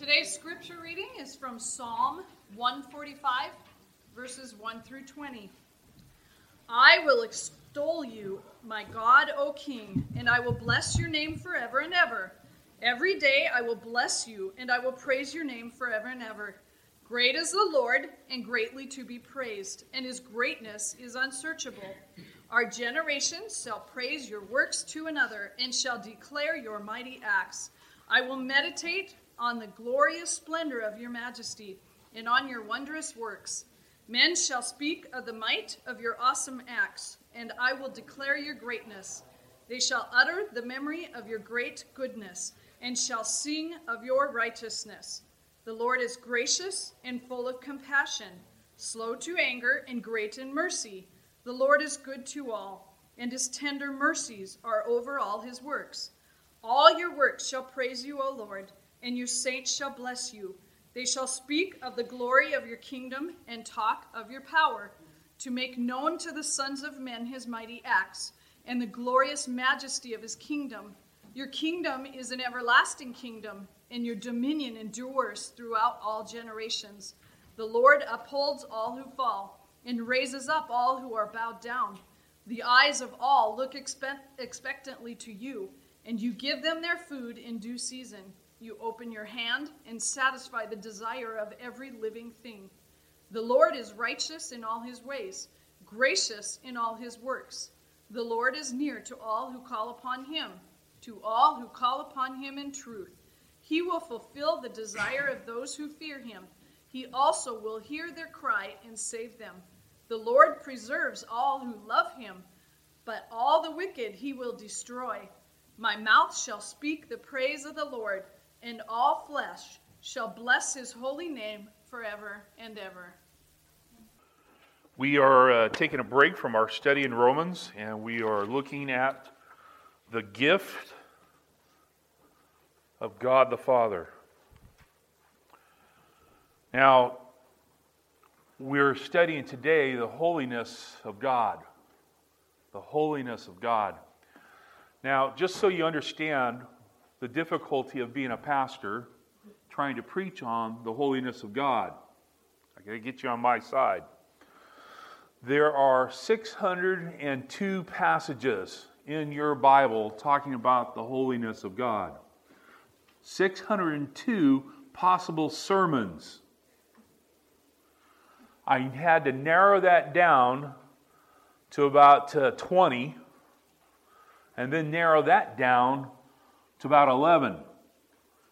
Today's scripture reading is from Psalm 145, verses 1 through 20. I will extol you, my God, O King, and I will bless your name forever and ever. Every day I will bless you, and I will praise your name forever and ever. Great is the Lord, and greatly to be praised, and his greatness is unsearchable. Our generations shall praise your works to another, and shall declare your mighty acts. I will meditate on the glorious splendor of your majesty and on your wondrous works. Men shall speak of the might of your awesome acts, and I will declare your greatness. They shall utter the memory of your great goodness, and shall sing of your righteousness. The Lord is gracious and full of compassion, slow to anger, and great in mercy. The Lord is good to all, and his tender mercies are over all his works. All your works shall praise you, O Lord and your saints shall bless you. They shall speak of the glory of your kingdom and talk of your power, to make known to the sons of men his mighty acts and the glorious majesty of his kingdom. Your kingdom is an everlasting kingdom, and your dominion endures throughout all generations. The Lord upholds all who fall and raises up all who are bowed down. The eyes of all look expect- expectantly to you, and you give them their food in due season. You open your hand and satisfy the desire of every living thing. The Lord is righteous in all his ways, gracious in all his works. The Lord is near to all who call upon him, to all who call upon him in truth. He will fulfill the desire of those who fear him. He also will hear their cry and save them. The Lord preserves all who love him, but all the wicked he will destroy. My mouth shall speak the praise of the Lord and all flesh shall bless his holy name forever and ever. We are uh, taking a break from our study in Romans, and we are looking at the gift of God the Father. Now, we're studying today the holiness of God. The holiness of God. Now, just so you understand the difficulty of being a pastor trying to preach on the holiness of God. I got to get you on my side. There are 602 passages in your Bible talking about the holiness of God. 602 possible sermons. I had to narrow that down to about uh, 20 and then narrow that down to about 11.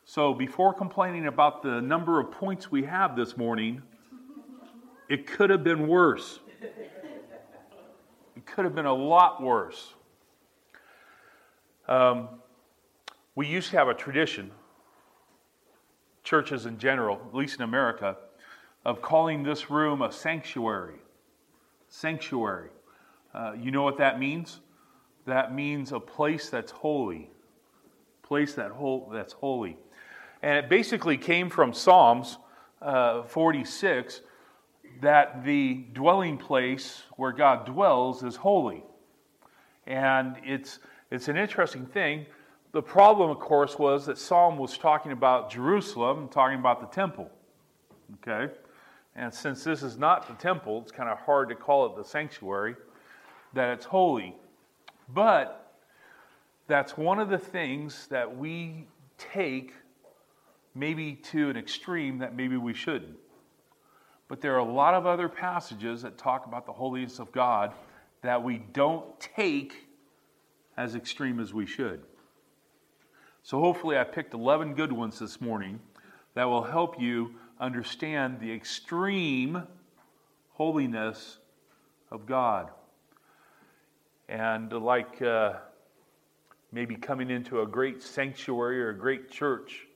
So before complaining about the number of points we have this morning, it could have been worse. It could have been a lot worse. Um, we used to have a tradition, churches in general, at least in America, of calling this room a sanctuary. Sanctuary. Uh, you know what that means? That means a place that's holy place that whole, that's holy. And it basically came from Psalms uh, 46 that the dwelling place where God dwells is holy. And it's, it's an interesting thing. The problem, of course, was that Psalm was talking about Jerusalem, talking about the temple. Okay? And since this is not the temple, it's kind of hard to call it the sanctuary, that it's holy. But that's one of the things that we take maybe to an extreme that maybe we shouldn't. But there are a lot of other passages that talk about the holiness of God that we don't take as extreme as we should. So hopefully, I picked 11 good ones this morning that will help you understand the extreme holiness of God. And like uh, maybe coming into a great sanctuary or a great church,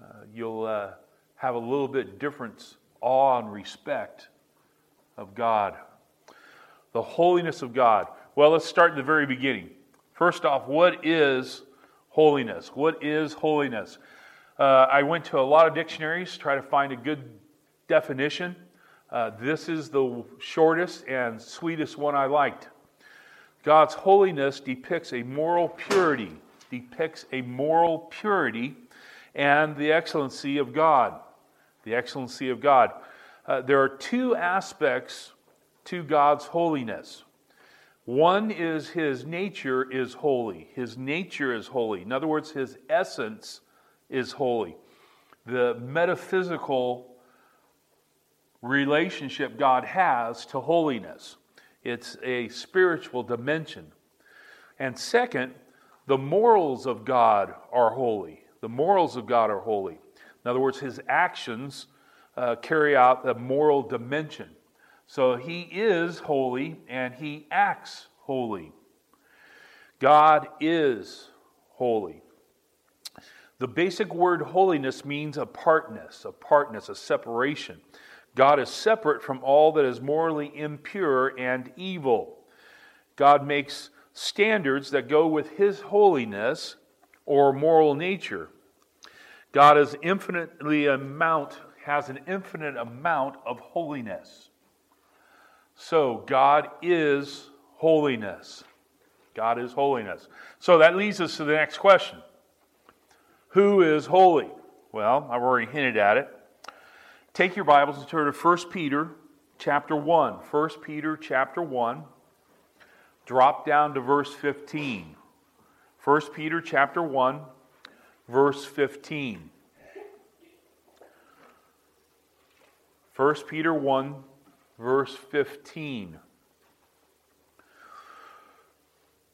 uh, you'll uh, have a little bit different awe and respect of God. The holiness of God. Well, let's start at the very beginning. First off, what is holiness? What is holiness? Uh, I went to a lot of dictionaries, to try to find a good definition. Uh, this is the shortest and sweetest one I liked. God's holiness depicts a moral purity, depicts a moral purity, and the excellency of God. The excellency of God. Uh, there are two aspects to God's holiness. One is his nature is holy. His nature is holy. In other words, his essence is holy. The metaphysical relationship God has to holiness. It's a spiritual dimension. And second, the morals of God are holy. The morals of God are holy. In other words, his actions uh, carry out the moral dimension. So he is holy and he acts holy. God is holy. The basic word holiness means apartness, apartness, a separation. God is separate from all that is morally impure and evil. God makes standards that go with his holiness or moral nature. God is infinitely amount has an infinite amount of holiness. So God is holiness. God is holiness. So that leads us to the next question. Who is holy? Well, I've already hinted at it. Take your Bibles and turn to 1 Peter chapter 1. 1 Peter chapter 1. Drop down to verse 15. 1 Peter chapter 1, verse 15. 1 Peter 1, verse 15.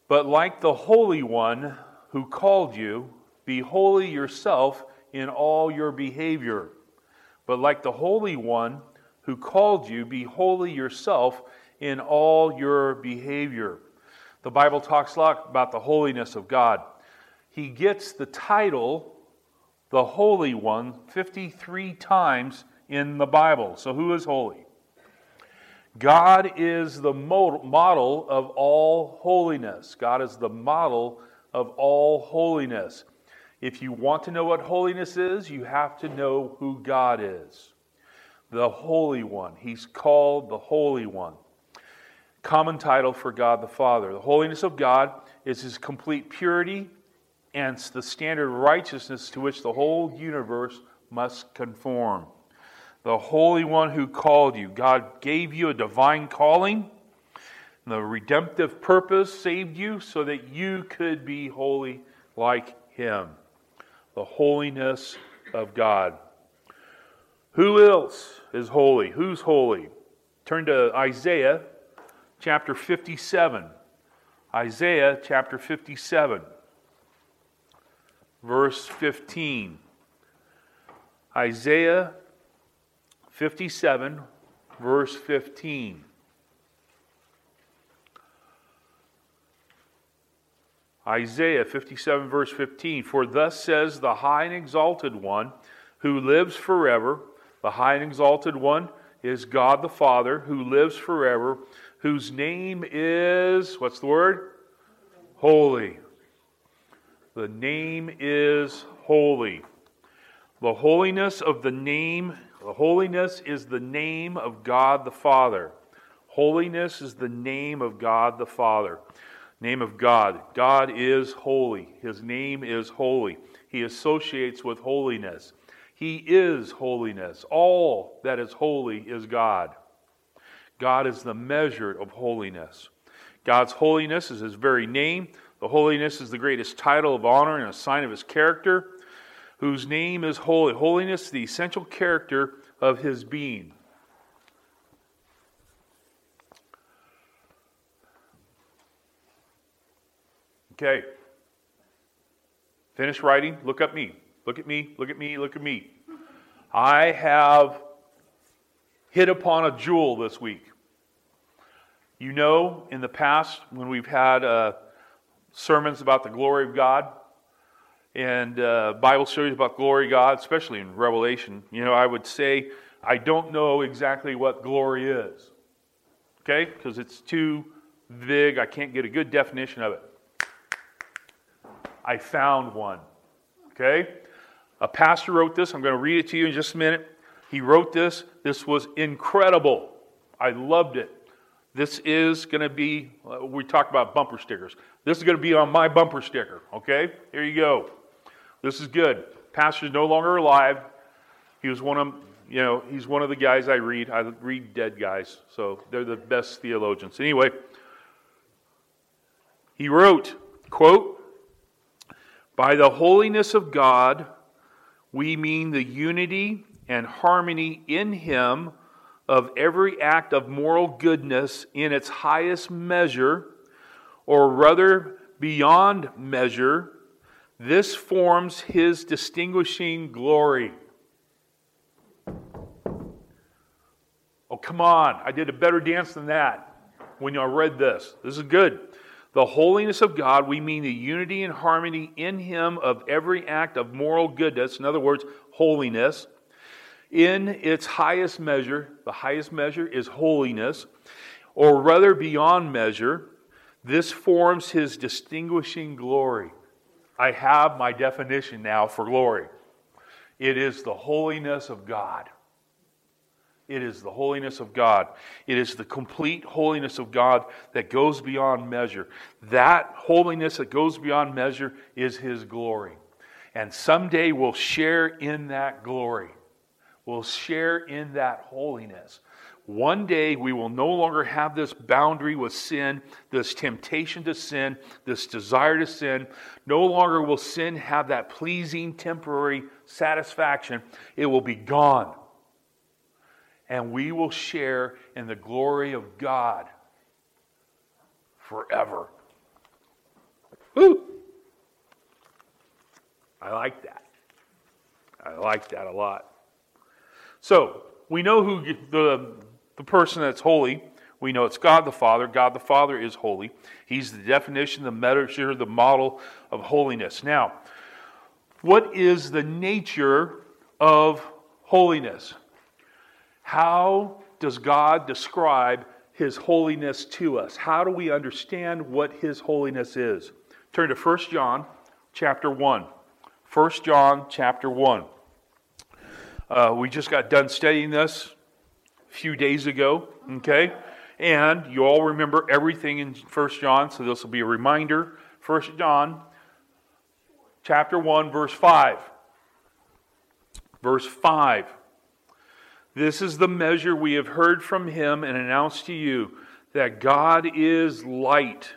But like the Holy One who called you, be holy yourself in all your behavior. But like the Holy One who called you, be holy yourself in all your behavior. The Bible talks a lot about the holiness of God. He gets the title, the Holy One, 53 times in the Bible. So, who is holy? God is the model of all holiness. God is the model of all holiness. If you want to know what holiness is, you have to know who God is. The Holy One. He's called the Holy One. Common title for God the Father. The holiness of God is His complete purity and the standard of righteousness to which the whole universe must conform the Holy One who called you. God gave you a divine calling. The redemptive purpose saved you so that you could be holy like Him. The holiness of God. Who else is holy? Who's holy? Turn to Isaiah chapter 57. Isaiah chapter 57, verse 15. Isaiah 57, verse 15. Isaiah 57, verse 15. For thus says the high and exalted one who lives forever. The high and exalted one is God the Father who lives forever, whose name is, what's the word? Holy. The name is holy. The holiness of the name the holiness is the name of God the Father. Holiness is the name of God the Father. Name of God. God is holy. His name is holy. He associates with holiness. He is holiness. All that is holy is God. God is the measure of holiness. God's holiness is his very name. The holiness is the greatest title of honor and a sign of his character whose name is holy. Holiness, the essential character of his being. Okay. Finish writing. Look at me. Look at me. Look at me. Look at me. I have hit upon a jewel this week. You know, in the past, when we've had uh, sermons about the glory of God, and uh, Bible stories about glory of God, especially in Revelation, you know, I would say I don't know exactly what glory is. Okay? Because it's too big. I can't get a good definition of it. I found one. Okay? A pastor wrote this. I'm going to read it to you in just a minute. He wrote this. This was incredible. I loved it. This is going to be, uh, we talked about bumper stickers. This is going to be on my bumper sticker. Okay? Here you go. This is good. pastor's no longer alive. He was one of you know, he's one of the guys I read. I read dead guys, so they're the best theologians. Anyway, he wrote, quote, By the holiness of God, we mean the unity and harmony in him of every act of moral goodness in its highest measure, or rather beyond measure. This forms his distinguishing glory. Oh, come on. I did a better dance than that when I read this. This is good. The holiness of God, we mean the unity and harmony in Him of every act of moral goodness, in other words, holiness, in its highest measure. The highest measure is holiness, or rather beyond measure. This forms His distinguishing glory. I have my definition now for glory it is the holiness of God. It is the holiness of God. It is the complete holiness of God that goes beyond measure. That holiness that goes beyond measure is His glory. And someday we'll share in that glory. We'll share in that holiness. One day we will no longer have this boundary with sin, this temptation to sin, this desire to sin. No longer will sin have that pleasing temporary satisfaction. It will be gone and we will share in the glory of God forever. Woo! I like that. I like that a lot. So, we know who the, the person that's holy. We know it's God the Father. God the Father is holy. He's the definition, the measure, the model of holiness. Now, what is the nature of holiness? How does God describe his holiness to us? How do we understand what his holiness is? Turn to 1 John chapter 1. 1 John chapter 1. Uh, we just got done studying this a few days ago, okay? And you all remember everything in 1 John, so this will be a reminder. 1 John chapter 1, verse 5. Verse 5. This is the measure we have heard from him and announced to you that God is light,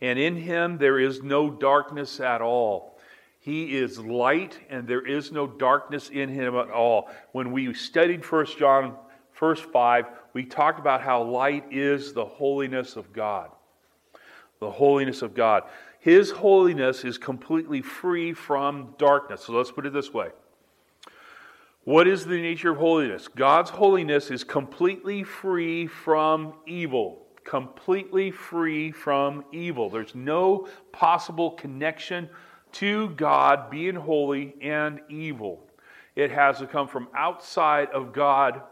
and in him there is no darkness at all. He is light, and there is no darkness in him at all. When we studied 1 John, verse 5, we talked about how light is the holiness of God. The holiness of God. His holiness is completely free from darkness. So let's put it this way what is the nature of holiness? God's holiness is completely free from evil. Completely free from evil. There's no possible connection to God being holy and evil. It has to come from outside of God.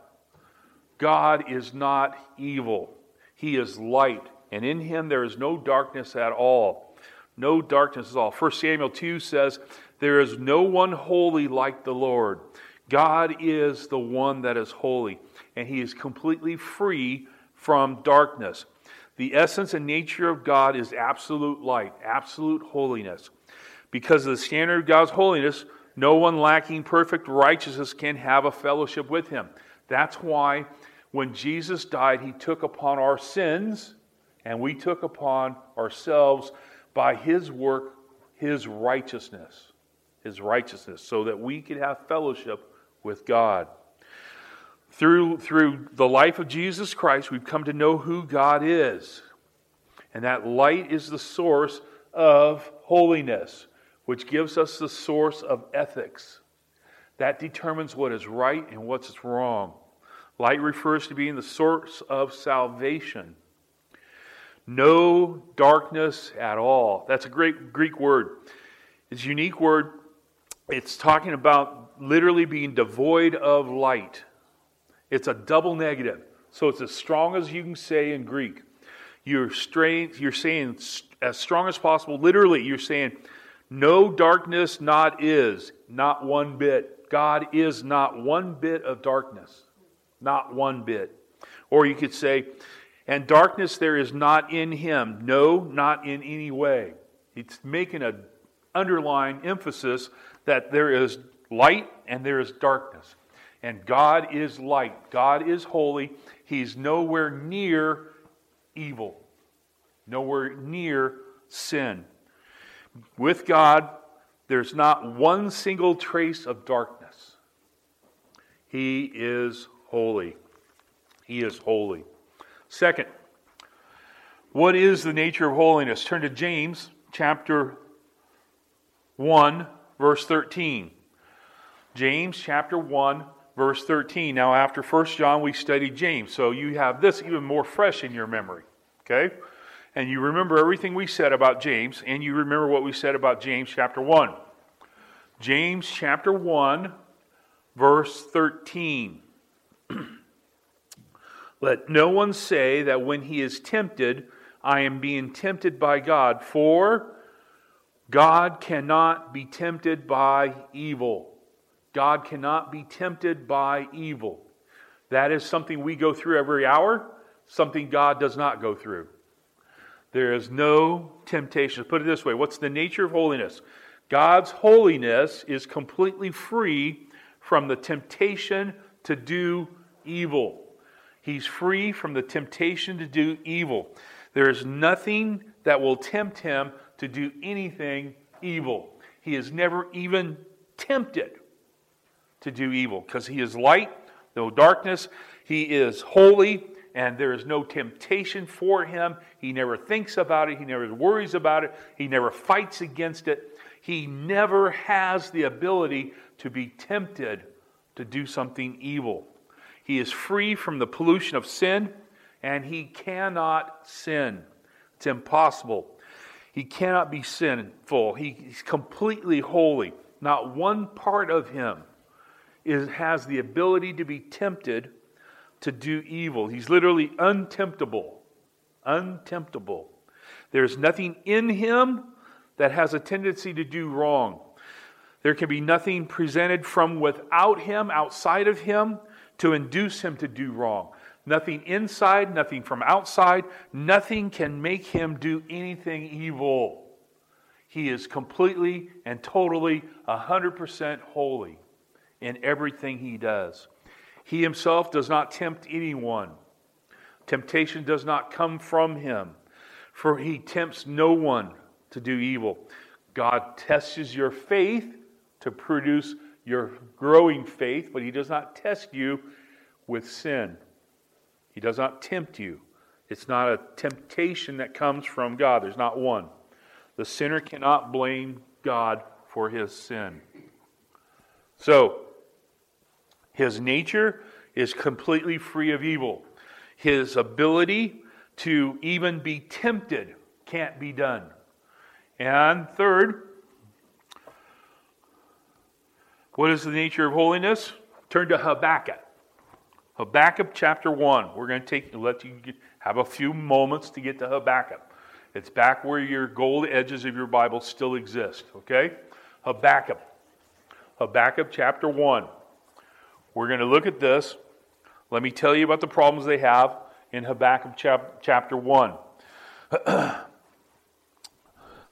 God is not evil, He is light, and in Him there is no darkness at all. No darkness at all. 1 Samuel 2 says, There is no one holy like the Lord. God is the one that is holy, and he is completely free from darkness. The essence and nature of God is absolute light, absolute holiness. Because of the standard of God's holiness, no one lacking perfect righteousness can have a fellowship with him. That's why when Jesus died, he took upon our sins, and we took upon ourselves by his work, his righteousness. His righteousness, so that we could have fellowship with God. Through, through the life of Jesus Christ, we've come to know who God is. And that light is the source of holiness, which gives us the source of ethics. That determines what is right and what's wrong. Light refers to being the source of salvation. No darkness at all. That's a great Greek word. It's a unique word. It's talking about literally being devoid of light. It's a double negative. So it's as strong as you can say in Greek. You're, you're saying as strong as possible. Literally, you're saying, no darkness not is, not one bit. God is not one bit of darkness. Not one bit. Or you could say, and darkness there is not in him. No, not in any way. It's making an underlying emphasis that there is light and there is darkness. And God is light. God is holy. He's nowhere near evil, nowhere near sin. With God, there's not one single trace of darkness. He is holy. He is holy. Second, what is the nature of holiness? Turn to James chapter 1, verse 13. James chapter 1, verse 13. Now, after 1 John, we studied James. So you have this even more fresh in your memory. Okay? And you remember everything we said about James, and you remember what we said about James chapter 1. James chapter 1, verse 13. Let no one say that when he is tempted, I am being tempted by God, for God cannot be tempted by evil. God cannot be tempted by evil. That is something we go through every hour, something God does not go through. There is no temptation. Put it this way what's the nature of holiness? God's holiness is completely free from the temptation to do evil. He's free from the temptation to do evil. There is nothing that will tempt him to do anything evil. He is never even tempted to do evil because he is light, no darkness. He is holy, and there is no temptation for him. He never thinks about it, he never worries about it, he never fights against it. He never has the ability to be tempted to do something evil. He is free from the pollution of sin, and he cannot sin. It's impossible. He cannot be sinful. He, he's completely holy. Not one part of him is, has the ability to be tempted to do evil. He's literally untemptable. Untemptable. There's nothing in him that has a tendency to do wrong. There can be nothing presented from without him, outside of him, to induce him to do wrong. Nothing inside, nothing from outside, nothing can make him do anything evil. He is completely and totally 100% holy in everything he does. He himself does not tempt anyone. Temptation does not come from him, for he tempts no one to do evil. God tests your faith to produce your growing faith, but he does not test you with sin. He does not tempt you. It's not a temptation that comes from God. There's not one. The sinner cannot blame God for his sin. So, his nature is completely free of evil. His ability to even be tempted can't be done. And third, what is the nature of holiness? Turn to Habakkuk. Habakkuk chapter 1. We're going to take let you have a few moments to get to Habakkuk. It's back where your gold edges of your Bible still exist, okay? Habakkuk. Habakkuk chapter 1. We're going to look at this. Let me tell you about the problems they have in Habakkuk chap- chapter 1.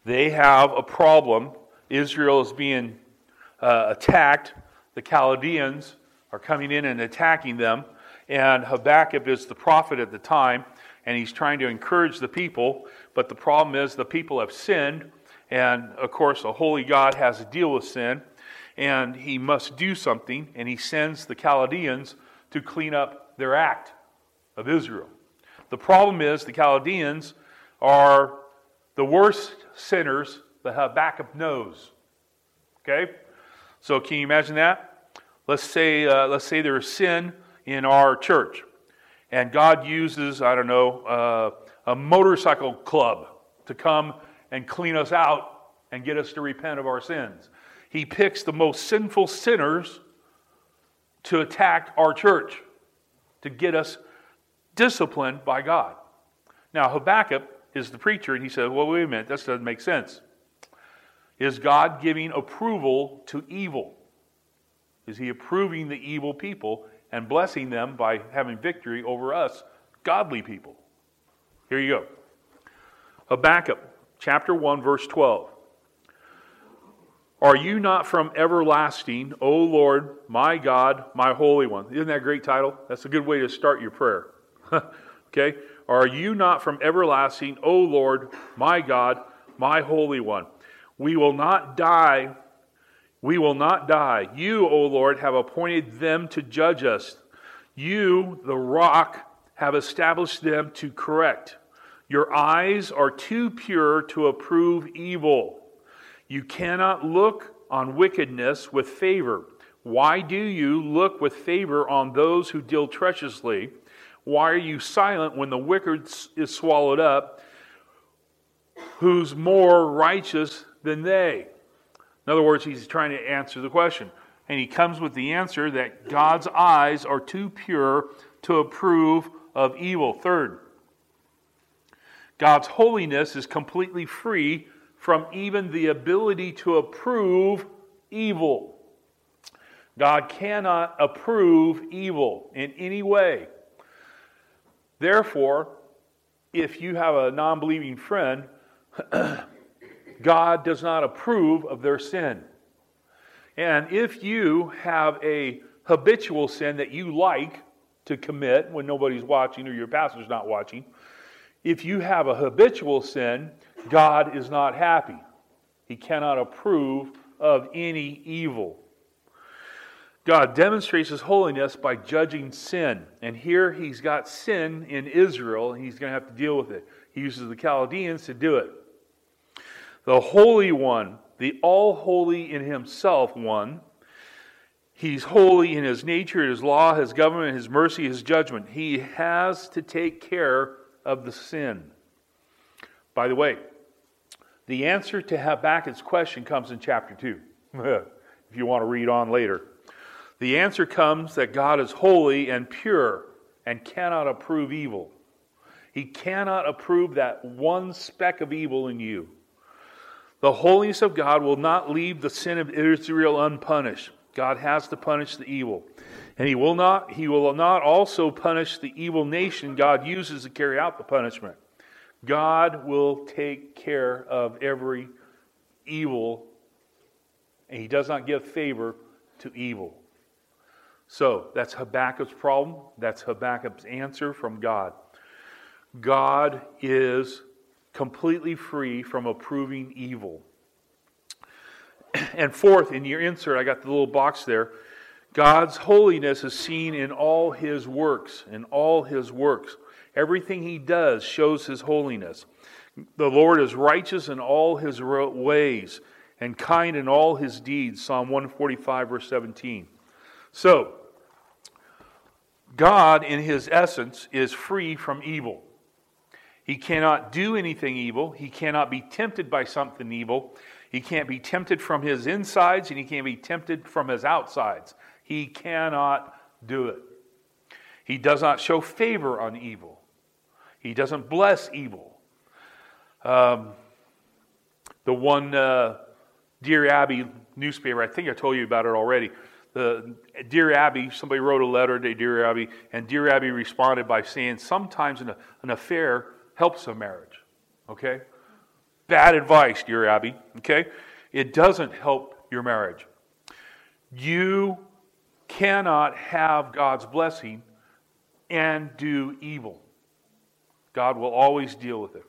they have a problem. Israel is being uh, attacked. The Chaldeans are coming in and attacking them. And Habakkuk is the prophet at the time, and he's trying to encourage the people. But the problem is the people have sinned. And of course, a holy God has to deal with sin and he must do something, and he sends the Chaldeans to clean up their act of Israel. The problem is the Chaldeans are the worst sinners that Habakkuk knows. Okay? So can you imagine that? Let's say, uh, let's say there is sin in our church, and God uses, I don't know, uh, a motorcycle club to come and clean us out and get us to repent of our sins he picks the most sinful sinners to attack our church, to get us disciplined by God. Now, Habakkuk is the preacher, and he said, Well, wait a minute, this doesn't make sense. Is God giving approval to evil? Is he approving the evil people and blessing them by having victory over us, godly people? Here you go. Habakkuk chapter 1, verse 12. Are you not from everlasting, O Lord, my God, my Holy One? Isn't that a great title? That's a good way to start your prayer. okay? Are you not from everlasting, O Lord, my God, my Holy One? We will not die. We will not die. You, O Lord, have appointed them to judge us. You, the rock, have established them to correct. Your eyes are too pure to approve evil. You cannot look on wickedness with favor. Why do you look with favor on those who deal treacherously? Why are you silent when the wicked is swallowed up? Who's more righteous than they? In other words, he's trying to answer the question. And he comes with the answer that God's eyes are too pure to approve of evil. Third, God's holiness is completely free from even the ability to approve evil. God cannot approve evil in any way. Therefore, if you have a non believing friend, God does not approve of their sin. And if you have a habitual sin that you like to commit when nobody's watching or your pastor's not watching, if you have a habitual sin, God is not happy. He cannot approve of any evil. God demonstrates his holiness by judging sin. And here he's got sin in Israel, and he's going to have to deal with it. He uses the Chaldeans to do it. The Holy One, the all holy in himself one, he's holy in his nature, his law, his government, his mercy, his judgment. He has to take care of the sin. By the way, the answer to Habakkuk's question comes in chapter 2, if you want to read on later. The answer comes that God is holy and pure and cannot approve evil. He cannot approve that one speck of evil in you. The holiness of God will not leave the sin of Israel unpunished. God has to punish the evil. And he will not he will not also punish the evil nation God uses to carry out the punishment. God will take care of every evil, and He does not give favor to evil. So that's Habakkuk's problem. That's Habakkuk's answer from God. God is completely free from approving evil. And fourth, in your insert, I got the little box there. God's holiness is seen in all his works, in all his works. Everything he does shows his holiness. The Lord is righteous in all his ways and kind in all his deeds. Psalm 145, verse 17. So, God, in his essence, is free from evil. He cannot do anything evil. He cannot be tempted by something evil. He can't be tempted from his insides, and he can't be tempted from his outsides. He cannot do it. He does not show favor on evil. He doesn't bless evil. Um, the one uh, Dear Abby newspaper, I think I told you about it already. The Dear Abby, somebody wrote a letter to Dear Abby, and Dear Abby responded by saying, Sometimes an, an affair helps a marriage. Okay? Bad advice, Dear Abby. Okay? It doesn't help your marriage. You cannot have God's blessing and do evil. God will always deal with it.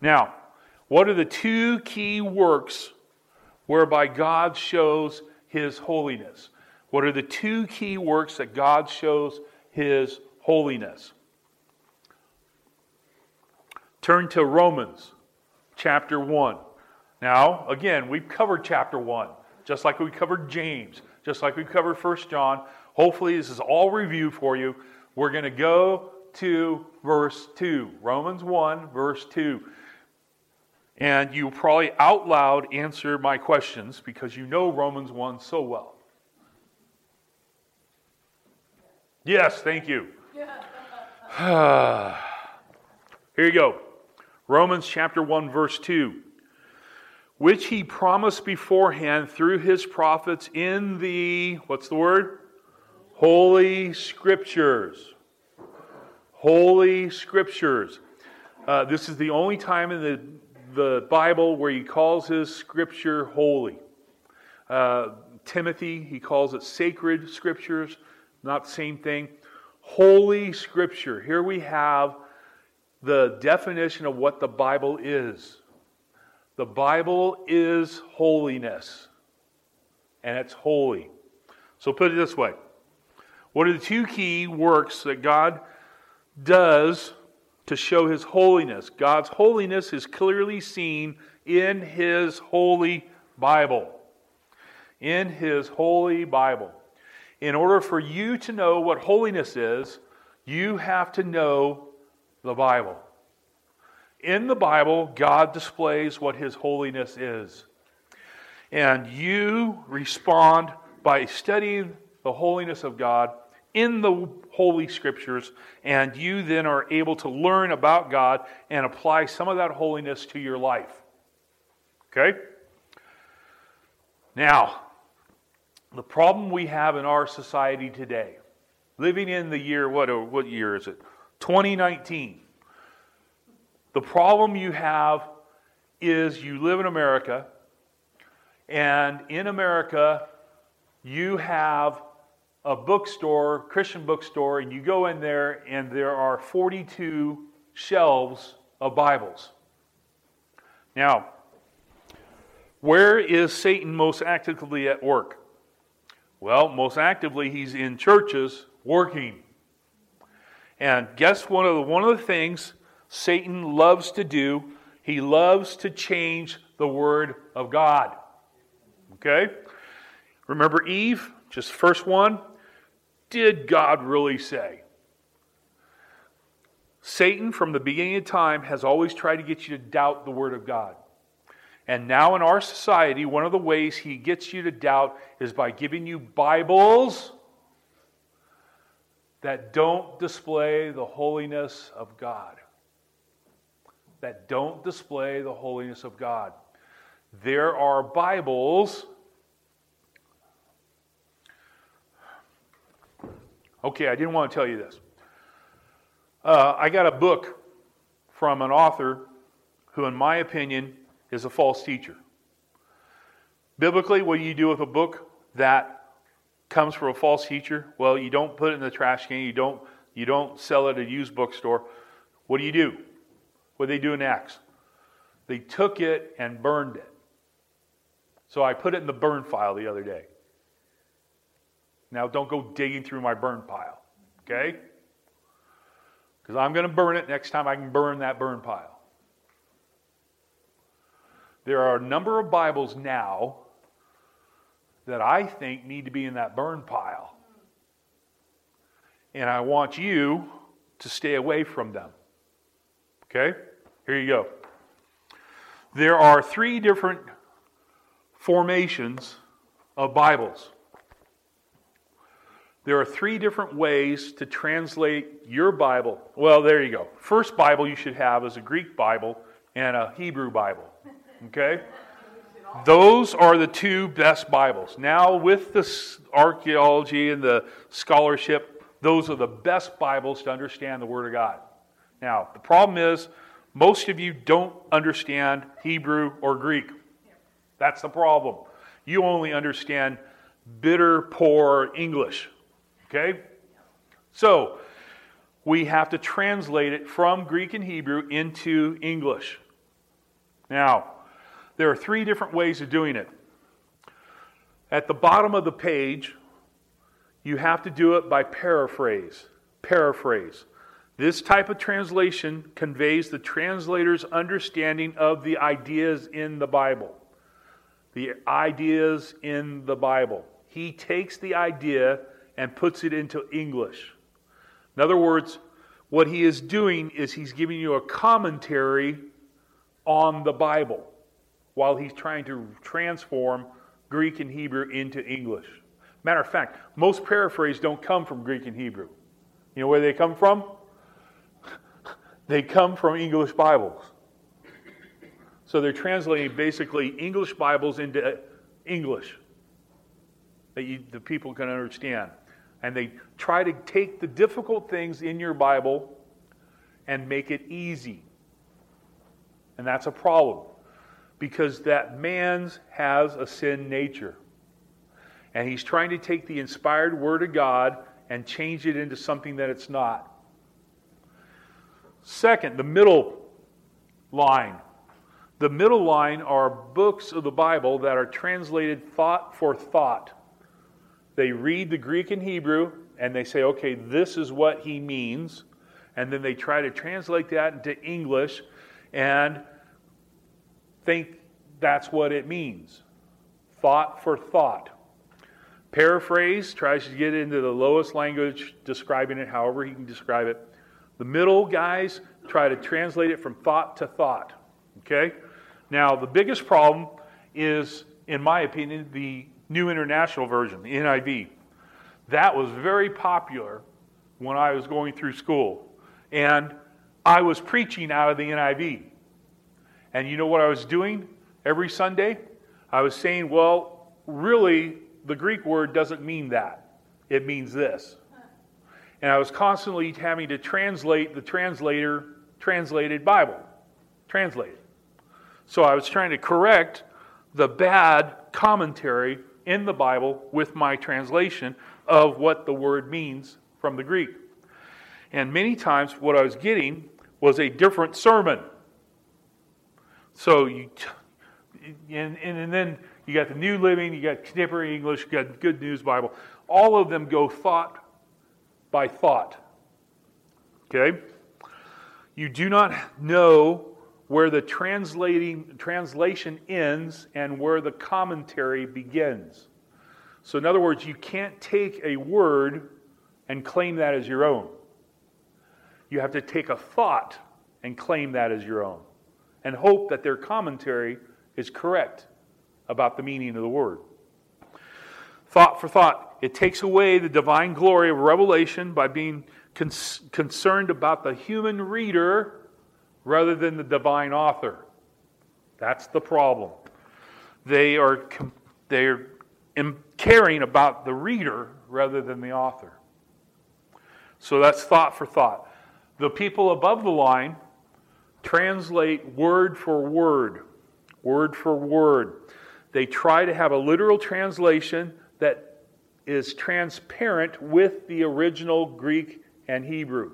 Now, what are the two key works whereby God shows his holiness? What are the two key works that God shows his holiness? Turn to Romans chapter 1. Now, again, we've covered chapter 1, just like we covered James, just like we covered First John. Hopefully, this is all review for you. We're going to go to verse 2. Romans 1, verse 2. And you probably out loud answer my questions because you know Romans 1 so well. Yes, thank you. Here you go. Romans chapter 1, verse 2. Which he promised beforehand through his prophets in the, what's the word? Holy Scriptures Holy Scriptures. Uh, this is the only time in the, the Bible where he calls his Scripture holy. Uh, Timothy, he calls it sacred scriptures, not the same thing. Holy scripture. Here we have the definition of what the Bible is. The Bible is holiness, and it's holy. So put it this way What are the two key works that God does to show his holiness? God's holiness is clearly seen in his holy Bible. In his holy Bible. In order for you to know what holiness is, you have to know the Bible. In the Bible, God displays what his holiness is. And you respond by studying the holiness of God in the Holy Scriptures, and you then are able to learn about God and apply some of that holiness to your life. Okay? Now, the problem we have in our society today, living in the year, what, what year is it? 2019. The problem you have is you live in America, and in America, you have a bookstore, Christian bookstore, and you go in there, and there are 42 shelves of Bibles. Now, where is Satan most actively at work? Well, most actively, he's in churches working. And guess one of the, one of the things Satan loves to do? He loves to change the Word of God. Okay? Remember Eve? Just first one. Did God really say? Satan, from the beginning of time, has always tried to get you to doubt the Word of God. And now in our society, one of the ways he gets you to doubt is by giving you Bibles that don't display the holiness of God. That don't display the holiness of God. There are Bibles. Okay, I didn't want to tell you this. Uh, I got a book from an author who, in my opinion, is a false teacher. Biblically, what do you do with a book that comes from a false teacher? Well, you don't put it in the trash can. You don't, you don't sell it at a used bookstore. What do you do? What do they do in Acts? They took it and burned it. So I put it in the burn file the other day. Now, don't go digging through my burn pile, okay? Because I'm going to burn it next time I can burn that burn pile. There are a number of Bibles now that I think need to be in that burn pile. And I want you to stay away from them. Okay? Here you go. There are three different formations of Bibles. There are three different ways to translate your Bible. Well, there you go. First Bible you should have is a Greek Bible and a Hebrew Bible. Okay? Those are the two best Bibles. Now, with the archaeology and the scholarship, those are the best Bibles to understand the Word of God. Now, the problem is, most of you don't understand Hebrew or Greek. That's the problem. You only understand bitter, poor English. Okay? So, we have to translate it from Greek and Hebrew into English. Now, there are three different ways of doing it. At the bottom of the page, you have to do it by paraphrase. Paraphrase. This type of translation conveys the translator's understanding of the ideas in the Bible. The ideas in the Bible. He takes the idea and puts it into English. In other words, what he is doing is he's giving you a commentary on the Bible while he's trying to transform Greek and Hebrew into English. Matter of fact, most paraphrases don't come from Greek and Hebrew. You know where they come from? they come from English Bibles. So they're translating basically English Bibles into uh, English that you, the people can understand. And they try to take the difficult things in your Bible and make it easy. And that's a problem because that man's has a sin nature. And he's trying to take the inspired word of God and change it into something that it's not. Second, the middle line. The middle line are books of the Bible that are translated thought for thought. They read the Greek and Hebrew and they say, okay, this is what he means. And then they try to translate that into English and think that's what it means. Thought for thought. Paraphrase tries to get into the lowest language, describing it however he can describe it. The middle guys try to translate it from thought to thought. Okay? Now, the biggest problem is, in my opinion, the New International Version, the NIV. That was very popular when I was going through school. And I was preaching out of the NIV. And you know what I was doing every Sunday? I was saying, well, really, the Greek word doesn't mean that. It means this. And I was constantly having to translate the translator translated Bible. Translated. So I was trying to correct the bad commentary in the Bible with my translation of what the word means from the Greek. And many times what I was getting was a different sermon. So you and, and, and then you got the New Living, you got Contemporary English, you got Good News Bible. All of them go thought by thought. Okay? You do not know where the translating translation ends and where the commentary begins. So in other words, you can't take a word and claim that as your own. You have to take a thought and claim that as your own and hope that their commentary is correct about the meaning of the word. Thought for thought. It takes away the divine glory of revelation by being concerned about the human reader rather than the divine author. That's the problem. They are they're caring about the reader rather than the author. So that's thought for thought. The people above the line translate word for word, word for word. They try to have a literal translation that is transparent with the original Greek and Hebrew.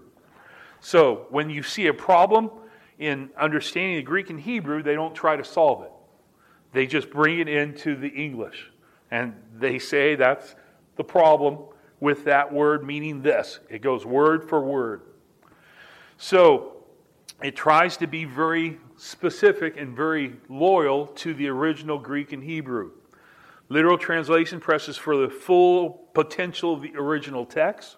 So when you see a problem in understanding the Greek and Hebrew, they don't try to solve it. They just bring it into the English. And they say that's the problem with that word meaning this. It goes word for word. So it tries to be very specific and very loyal to the original Greek and Hebrew. Literal translation presses for the full potential of the original text.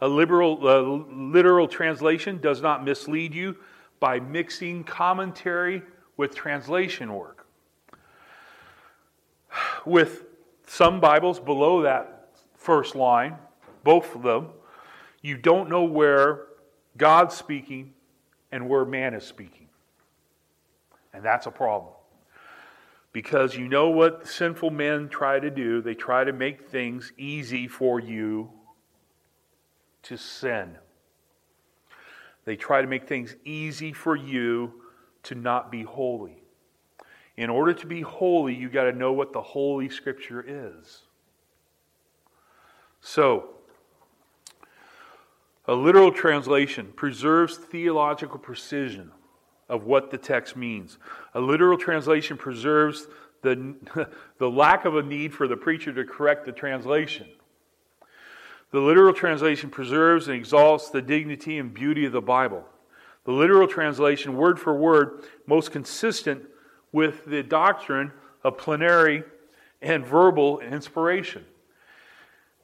A liberal, uh, literal translation does not mislead you by mixing commentary with translation work. With some Bibles below that first line, both of them, you don't know where God's speaking and where man is speaking. And that's a problem. Because you know what sinful men try to do? They try to make things easy for you to sin. They try to make things easy for you to not be holy. In order to be holy, you got to know what the Holy Scripture is. So, a literal translation preserves theological precision of what the text means. A literal translation preserves the, the lack of a need for the preacher to correct the translation. The literal translation preserves and exalts the dignity and beauty of the Bible. The literal translation, word for word, most consistent with the doctrine of plenary and verbal inspiration.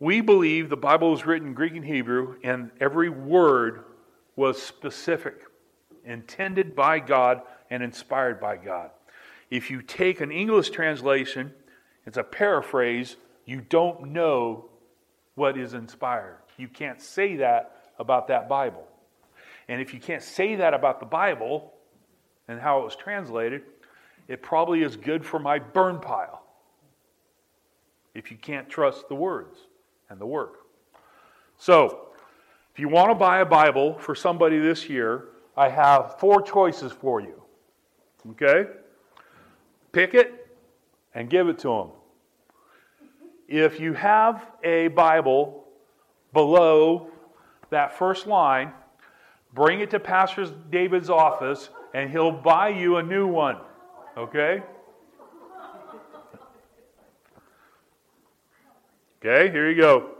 We believe the Bible was written in Greek and Hebrew, and every word was specific, intended by God and inspired by God. If you take an English translation, it's a paraphrase, you don't know what is inspired. You can't say that about that Bible. And if you can't say that about the Bible and how it was translated, it probably is good for my burn pile if you can't trust the words and the work. So, if you want to buy a Bible for somebody this year, I have four choices for you. Okay? Pick it and give it to them. If you have a Bible below that first line, bring it to Pastor David's office and he'll buy you a new one. Okay? Okay, here you go.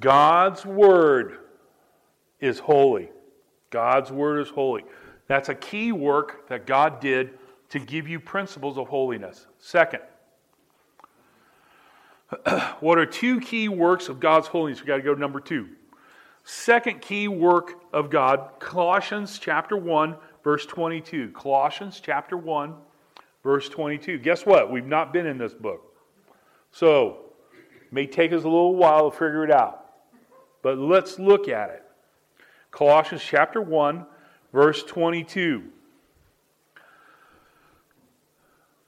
God's Word is holy. God's Word is holy. That's a key work that God did to give you principles of holiness. Second, what are two key works of God's holiness? We've got to go to number two. Second key work of God, Colossians chapter 1, verse 22. Colossians chapter 1, verse 22. Guess what? We've not been in this book. So, it may take us a little while to figure it out. But let's look at it. Colossians chapter 1, verse 22.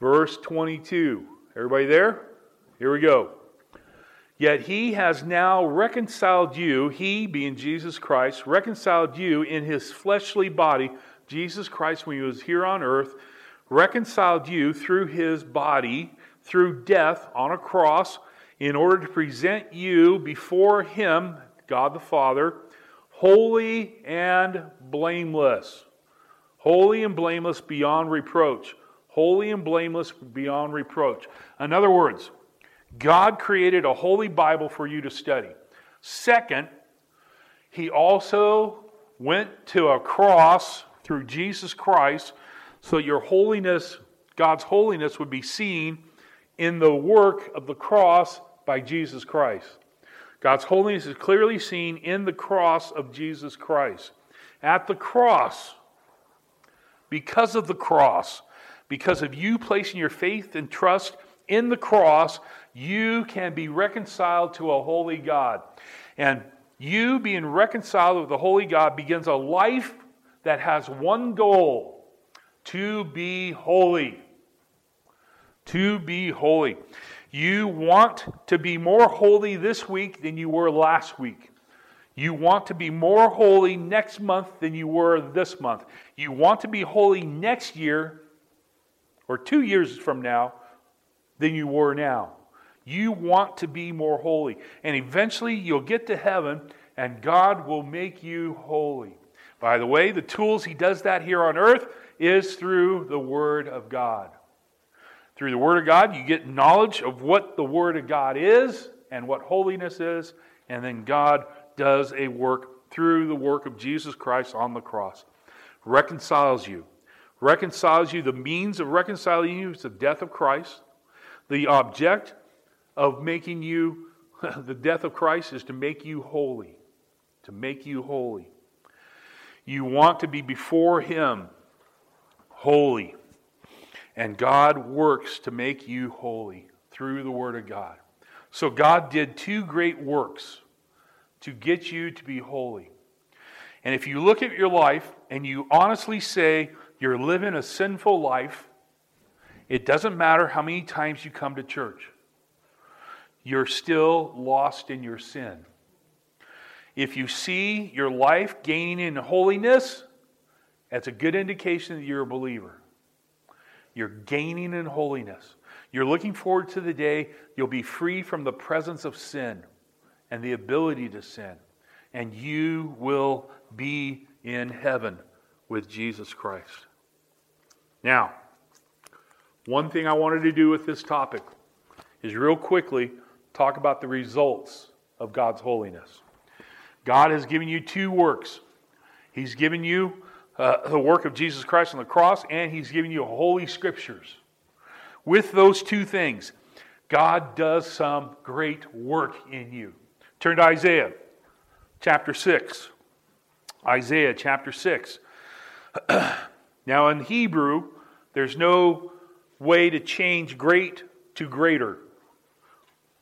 Verse 22. Everybody there? Here we go. Yet he has now reconciled you, he being Jesus Christ, reconciled you in his fleshly body, Jesus Christ, when he was here on earth, reconciled you through his body through death on a cross in order to present you before Him, God the Father, holy and blameless. Holy and blameless beyond reproach. Holy and blameless beyond reproach. In other words, God created a holy Bible for you to study. Second, He also went to a cross through Jesus Christ so your holiness, God's holiness, would be seen in the work of the cross by Jesus Christ. God's holiness is clearly seen in the cross of Jesus Christ. At the cross, because of the cross, because of you placing your faith and trust in the cross, you can be reconciled to a holy God. And you being reconciled with the holy God begins a life that has one goal to be holy to be holy. You want to be more holy this week than you were last week. You want to be more holy next month than you were this month. You want to be holy next year or two years from now than you were now. You want to be more holy. And eventually you'll get to heaven and God will make you holy. By the way, the tools He does that here on earth is through the Word of God. Through the Word of God, you get knowledge of what the Word of God is and what holiness is, and then God does a work through the work of Jesus Christ on the cross. Reconciles you. Reconciles you. The means of reconciling you is the death of Christ. The object of making you, the death of Christ, is to make you holy. To make you holy. You want to be before Him holy. And God works to make you holy through the Word of God. So God did two great works to get you to be holy. And if you look at your life and you honestly say you're living a sinful life, it doesn't matter how many times you come to church. You're still lost in your sin. If you see your life gaining in holiness, that's a good indication that you're a believer. You're gaining in holiness. You're looking forward to the day you'll be free from the presence of sin and the ability to sin. And you will be in heaven with Jesus Christ. Now, one thing I wanted to do with this topic is real quickly talk about the results of God's holiness. God has given you two works. He's given you uh, the work of Jesus Christ on the cross, and He's given you holy scriptures. With those two things, God does some great work in you. Turn to Isaiah chapter 6. Isaiah chapter 6. now, in Hebrew, there's no way to change great to greater,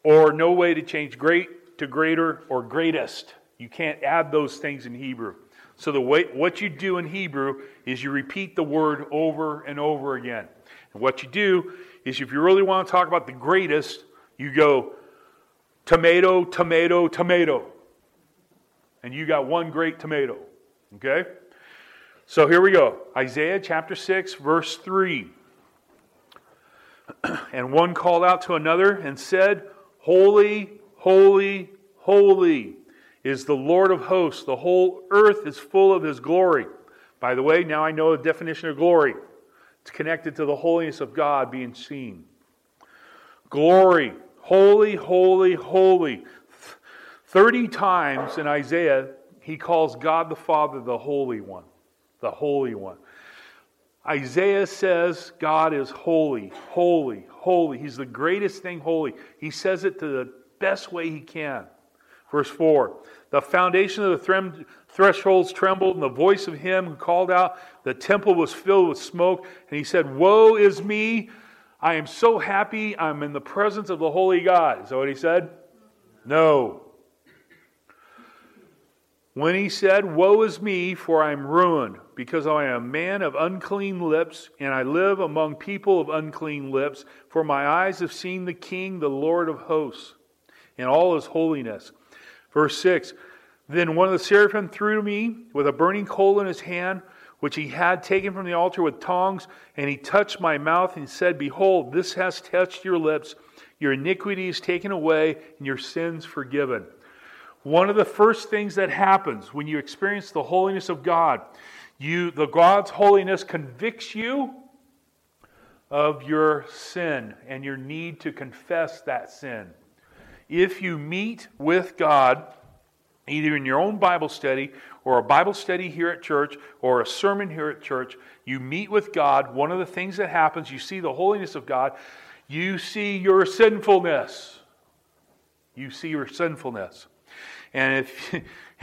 or no way to change great to greater or greatest. You can't add those things in Hebrew. So the way what you do in Hebrew is you repeat the word over and over again. And what you do is if you really want to talk about the greatest, you go tomato, tomato, tomato. And you got one great tomato. Okay? So here we go. Isaiah chapter 6 verse 3. And one called out to another and said, Holy, holy, holy is the Lord of hosts. The whole earth is full of his glory. By the way, now I know the definition of glory. It's connected to the holiness of God being seen. Glory, holy, holy, holy. 30 times in Isaiah, he calls God the Father the Holy One. The Holy One. Isaiah says God is holy, holy, holy. He's the greatest thing holy. He says it to the best way he can. Verse 4 The foundation of the thresholds trembled, and the voice of him who called out, the temple was filled with smoke. And he said, Woe is me! I am so happy I'm in the presence of the holy God. Is that what he said? No. When he said, Woe is me, for I am ruined, because I am a man of unclean lips, and I live among people of unclean lips, for my eyes have seen the King, the Lord of hosts, and all his holiness. Verse 6 Then one of the seraphim threw to me with a burning coal in his hand, which he had taken from the altar with tongs, and he touched my mouth and said, Behold, this has touched your lips. Your iniquity is taken away, and your sins forgiven. One of the first things that happens when you experience the holiness of God, you the God's holiness convicts you of your sin and your need to confess that sin. If you meet with God, either in your own Bible study or a Bible study here at church or a sermon here at church, you meet with God, one of the things that happens, you see the holiness of God, you see your sinfulness. You see your sinfulness. And if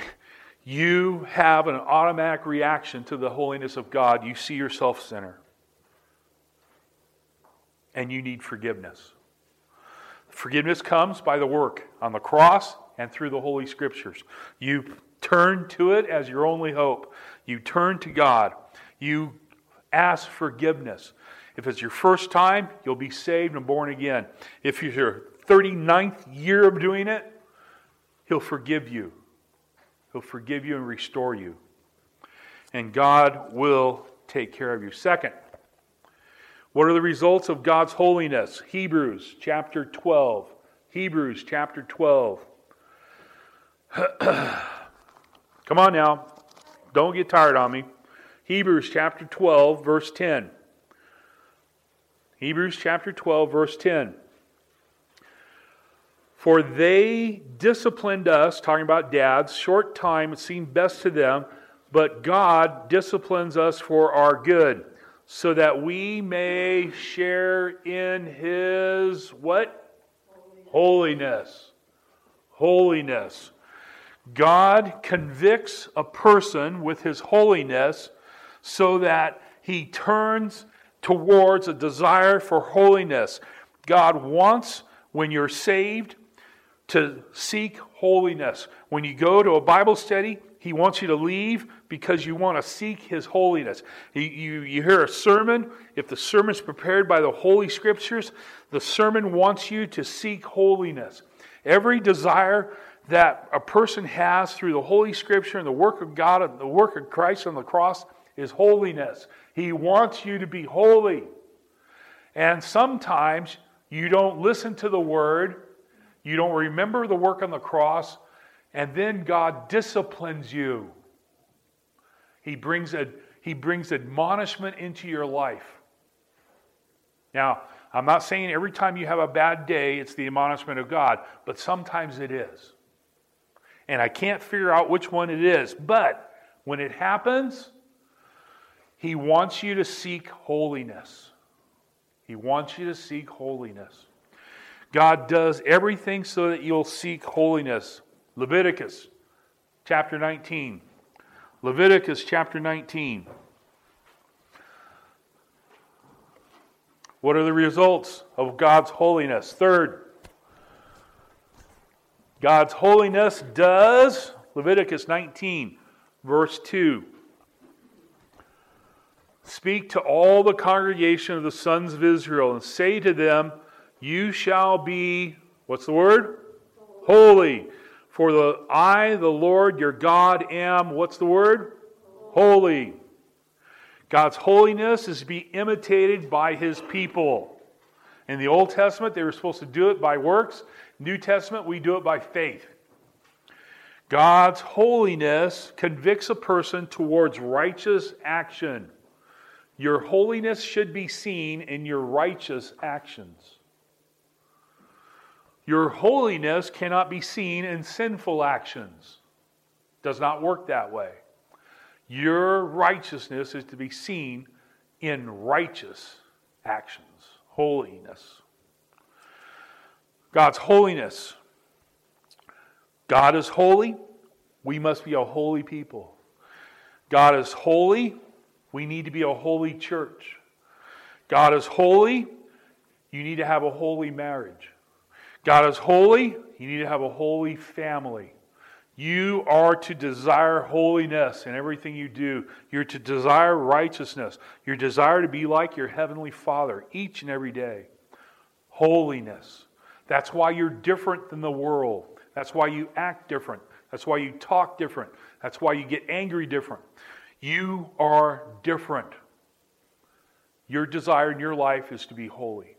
you have an automatic reaction to the holiness of God, you see yourself sinner. And you need forgiveness. Forgiveness comes by the work on the cross and through the Holy Scriptures. You turn to it as your only hope. You turn to God. You ask forgiveness. If it's your first time, you'll be saved and born again. If it's your 39th year of doing it, He'll forgive you. He'll forgive you and restore you. And God will take care of you. Second, what are the results of God's holiness? Hebrews chapter 12. Hebrews chapter 12. Come on now. Don't get tired on me. Hebrews chapter 12, verse 10. Hebrews chapter 12, verse 10. For they disciplined us, talking about dads, short time it seemed best to them, but God disciplines us for our good, so that we may share in his what? Holiness. Holiness. God convicts a person with his holiness so that he turns towards a desire for holiness. God wants, when you're saved, to seek holiness. When you go to a Bible study, he wants you to leave because you want to seek his holiness. You, you, you hear a sermon, if the sermon is prepared by the Holy Scriptures, the sermon wants you to seek holiness. Every desire that a person has through the Holy Scripture and the work of God and the work of Christ on the cross is holiness. He wants you to be holy. And sometimes you don't listen to the word you don't remember the work on the cross, and then God disciplines you. He brings, a, he brings admonishment into your life. Now, I'm not saying every time you have a bad day, it's the admonishment of God, but sometimes it is. And I can't figure out which one it is. But when it happens, He wants you to seek holiness. He wants you to seek holiness. God does everything so that you'll seek holiness. Leviticus chapter 19. Leviticus chapter 19. What are the results of God's holiness? Third, God's holiness does, Leviticus 19, verse 2. Speak to all the congregation of the sons of Israel and say to them, you shall be, what's the word? Holy. For the I, the Lord your God, am, what's the word? Holy. God's holiness is to be imitated by his people. In the Old Testament, they were supposed to do it by works. New Testament, we do it by faith. God's holiness convicts a person towards righteous action. Your holiness should be seen in your righteous actions. Your holiness cannot be seen in sinful actions. Does not work that way. Your righteousness is to be seen in righteous actions, holiness. God's holiness. God is holy. We must be a holy people. God is holy. We need to be a holy church. God is holy. You need to have a holy marriage. God is holy. You need to have a holy family. You are to desire holiness in everything you do. You're to desire righteousness. Your desire to be like your heavenly Father each and every day. Holiness. That's why you're different than the world. That's why you act different. That's why you talk different. That's why you get angry different. You are different. Your desire in your life is to be holy.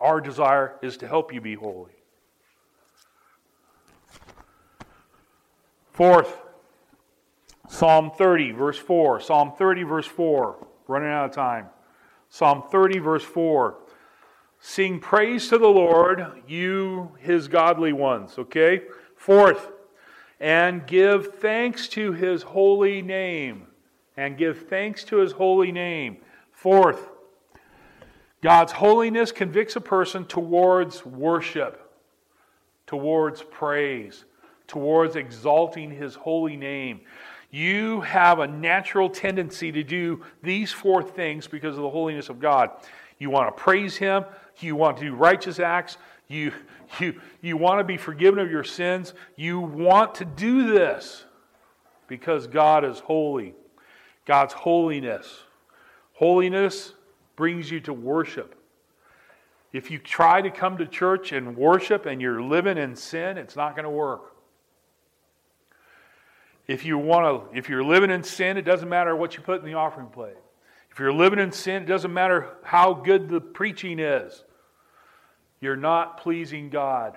Our desire is to help you be holy. Fourth, Psalm 30, verse 4. Psalm 30, verse 4. Running out of time. Psalm 30, verse 4. Sing praise to the Lord, you his godly ones. Okay? Fourth, and give thanks to his holy name. And give thanks to his holy name. Fourth, God's holiness convicts a person towards worship, towards praise, towards exalting his holy name. You have a natural tendency to do these four things because of the holiness of God. You want to praise him, you want to do righteous acts, you, you, you want to be forgiven of your sins. You want to do this because God is holy. God's holiness. Holiness brings you to worship. If you try to come to church and worship and you're living in sin, it's not going to work. If you want to, if you're living in sin, it doesn't matter what you put in the offering plate. If you're living in sin, it doesn't matter how good the preaching is. You're not pleasing God.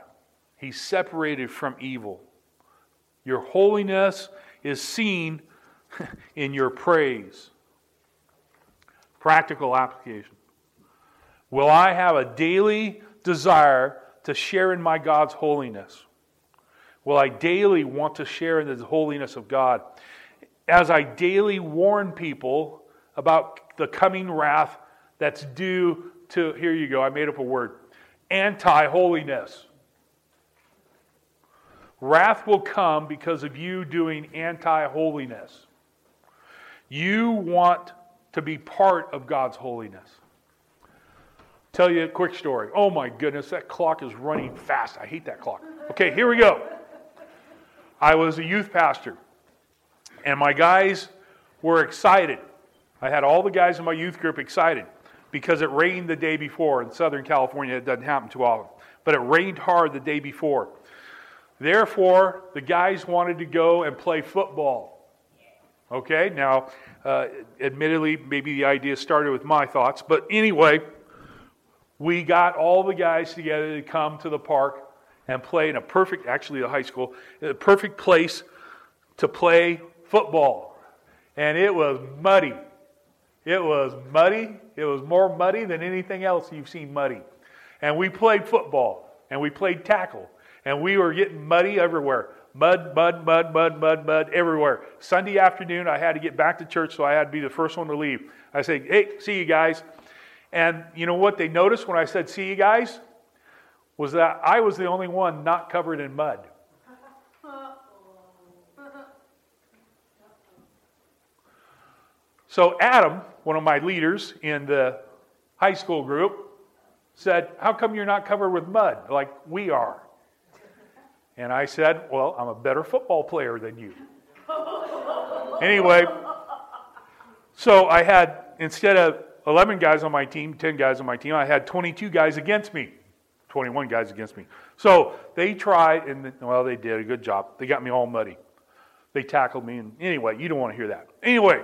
He's separated from evil. Your holiness is seen in your praise. Practical application. Will I have a daily desire to share in my God's holiness? Will I daily want to share in the holiness of God? As I daily warn people about the coming wrath that's due to, here you go, I made up a word, anti holiness. Wrath will come because of you doing anti holiness. You want to be part of God's holiness. Tell you a quick story. Oh my goodness, that clock is running fast. I hate that clock. Okay, here we go. I was a youth pastor, and my guys were excited. I had all the guys in my youth group excited because it rained the day before. In Southern California, it doesn't happen too often, but it rained hard the day before. Therefore, the guys wanted to go and play football. Okay, now, uh, admittedly, maybe the idea started with my thoughts, but anyway, we got all the guys together to come to the park and play in a perfect, actually, a high school, a perfect place to play football. And it was muddy. It was muddy. It was more muddy than anything else you've seen muddy. And we played football and we played tackle and we were getting muddy everywhere. Mud, mud, mud, mud, mud, mud everywhere. Sunday afternoon, I had to get back to church, so I had to be the first one to leave. I said, Hey, see you guys. And you know what they noticed when I said, See you guys? Was that I was the only one not covered in mud. So Adam, one of my leaders in the high school group, said, How come you're not covered with mud like we are? And I said, Well, I'm a better football player than you. anyway, so I had, instead of 11 guys on my team, 10 guys on my team, I had 22 guys against me. 21 guys against me. So they tried, and well, they did a good job. They got me all muddy. They tackled me, and anyway, you don't want to hear that. Anyway,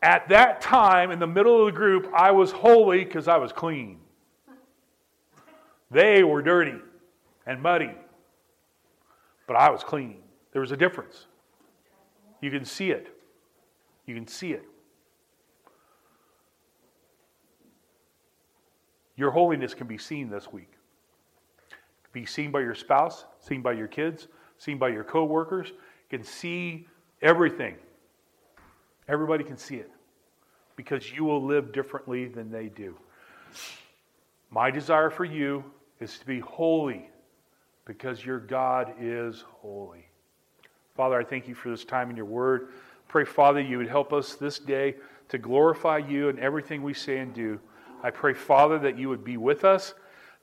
At that time, in the middle of the group, I was holy because I was clean. They were dirty and muddy, but I was clean. There was a difference. You can see it. You can see it. Your holiness can be seen this week. Be seen by your spouse, seen by your kids, seen by your coworkers, can see everything. Everybody can see it because you will live differently than they do. My desire for you is to be holy because your God is holy. Father, I thank you for this time in your word. Pray, Father, you would help us this day to glorify you in everything we say and do. I pray, Father, that you would be with us,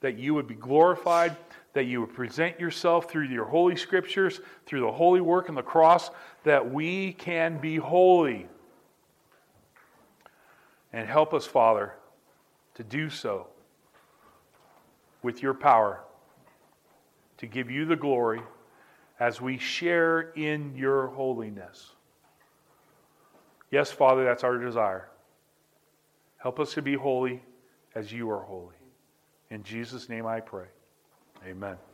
that you would be glorified, that you would present yourself through your holy scriptures, through the holy work on the cross, that we can be holy. And help us, Father, to do so with your power, to give you the glory as we share in your holiness. Yes, Father, that's our desire. Help us to be holy as you are holy. In Jesus' name I pray. Amen.